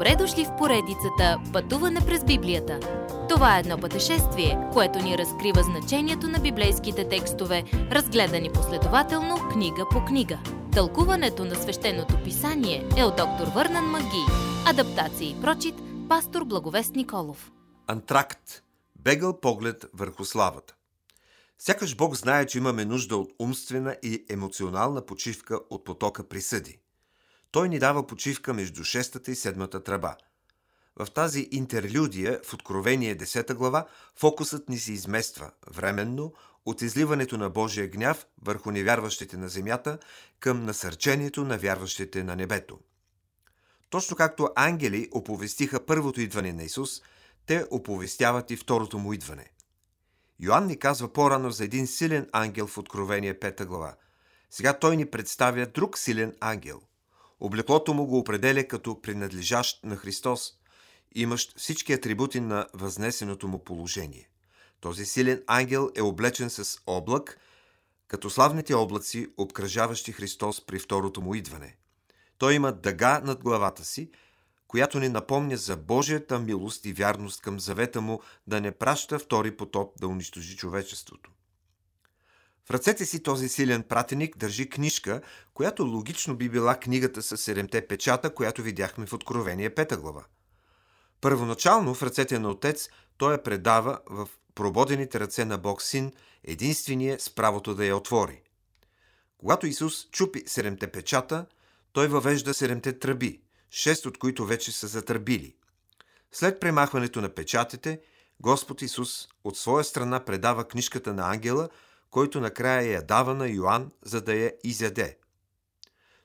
Добре дошли в поредицата Пътуване през Библията. Това е едно пътешествие, което ни разкрива значението на библейските текстове, разгледани последователно книга по книга. Тълкуването на свещеното писание е от доктор Върнан Маги. Адаптация и прочит, пастор Благовест Николов. Антракт. Бегъл поглед върху славата. Сякаш Бог знае, че имаме нужда от умствена и емоционална почивка от потока присъди. Той ни дава почивка между шестата и седмата тръба. В тази интерлюдия в Откровение 10 глава фокусът ни се измества временно от изливането на Божия гняв върху невярващите на земята към насърчението на вярващите на небето. Точно както ангели оповестиха първото идване на Исус, те оповестяват и второто му идване. Йоанн ни казва по-рано за един силен ангел в Откровение 5 глава. Сега той ни представя друг силен ангел. Облеклото му го определя като принадлежащ на Христос, имащ всички атрибути на възнесеното му положение. Този силен ангел е облечен с облак, като славните облаци, обкръжаващи Христос при второто му идване. Той има дъга над главата си, която ни напомня за Божията милост и вярност към завета му да не праща втори потоп да унищожи човечеството. В ръцете си този силен пратеник държи книжка, която логично би била книгата с седемте печата, която видяхме в Откровение 5 глава. Първоначално в ръцете на Отец той я предава в прободените ръце на Бог Син, единствения с правото да я отвори. Когато Исус чупи седемте печата, той въвежда седемте тръби, шест от които вече са затърбили. След премахването на печатите, Господ Исус от своя страна предава книжката на ангела – който накрая я дава на Йоанн, за да я изяде.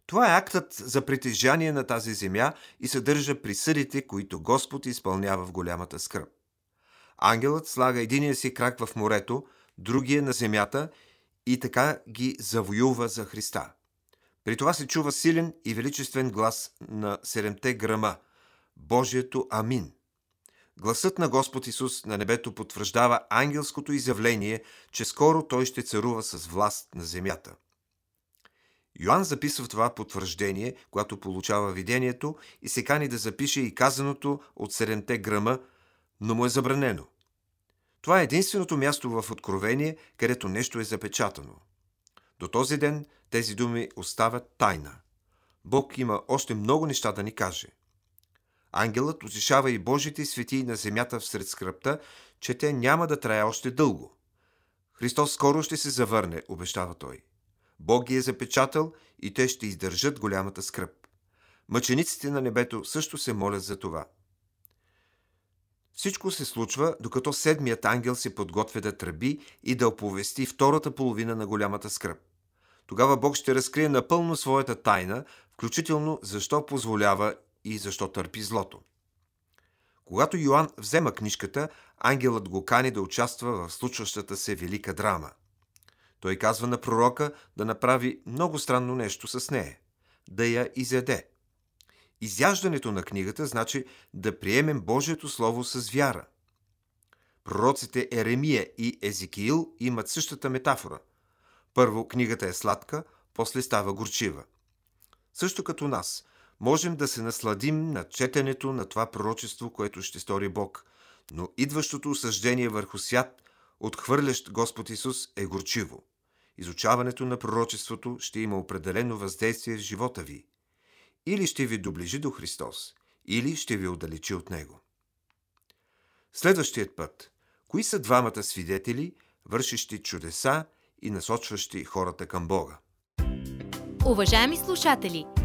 Това е актът за притежание на тази земя и съдържа присъдите, които Господ изпълнява в голямата скръп. Ангелът слага единия си крак в морето, другия на земята и така ги завоюва за Христа. При това се чува силен и величествен глас на седемте грама – Божието Амин. Гласът на Господ Исус на небето потвърждава ангелското изявление, че скоро Той ще царува с власт на земята. Йоанн записва това потвърждение, когато получава видението и се кани да запише и казаното от седемте грама, но му е забранено. Това е единственото място в Откровение, където нещо е запечатано. До този ден тези думи остават тайна. Бог има още много неща да ни каже – Ангелът утешава и Божите свети на земята всред скръпта, че те няма да трае още дълго. Христос скоро ще се завърне, обещава той. Бог ги е запечатал и те ще издържат голямата скръп. Мъчениците на небето също се молят за това. Всичко се случва, докато седмият ангел се подготвя да тръби и да оповести втората половина на голямата скръп. Тогава Бог ще разкрие напълно своята тайна, включително защо позволява и защо търпи злото. Когато Йоанн взема книжката, ангелът го кани да участва в случващата се велика драма. Той казва на пророка да направи много странно нещо с нея – да я изяде. Изяждането на книгата значи да приемем Божието Слово с вяра. Пророците Еремия и Езекиил имат същата метафора. Първо книгата е сладка, после става горчива. Също като нас – можем да се насладим на четенето на това пророчество, което ще стори Бог, но идващото осъждение върху свят, отхвърлящ Господ Исус, е горчиво. Изучаването на пророчеството ще има определено въздействие в живота ви. Или ще ви доближи до Христос, или ще ви отдалечи от Него. Следващият път. Кои са двамата свидетели, вършещи чудеса и насочващи хората към Бога? Уважаеми слушатели!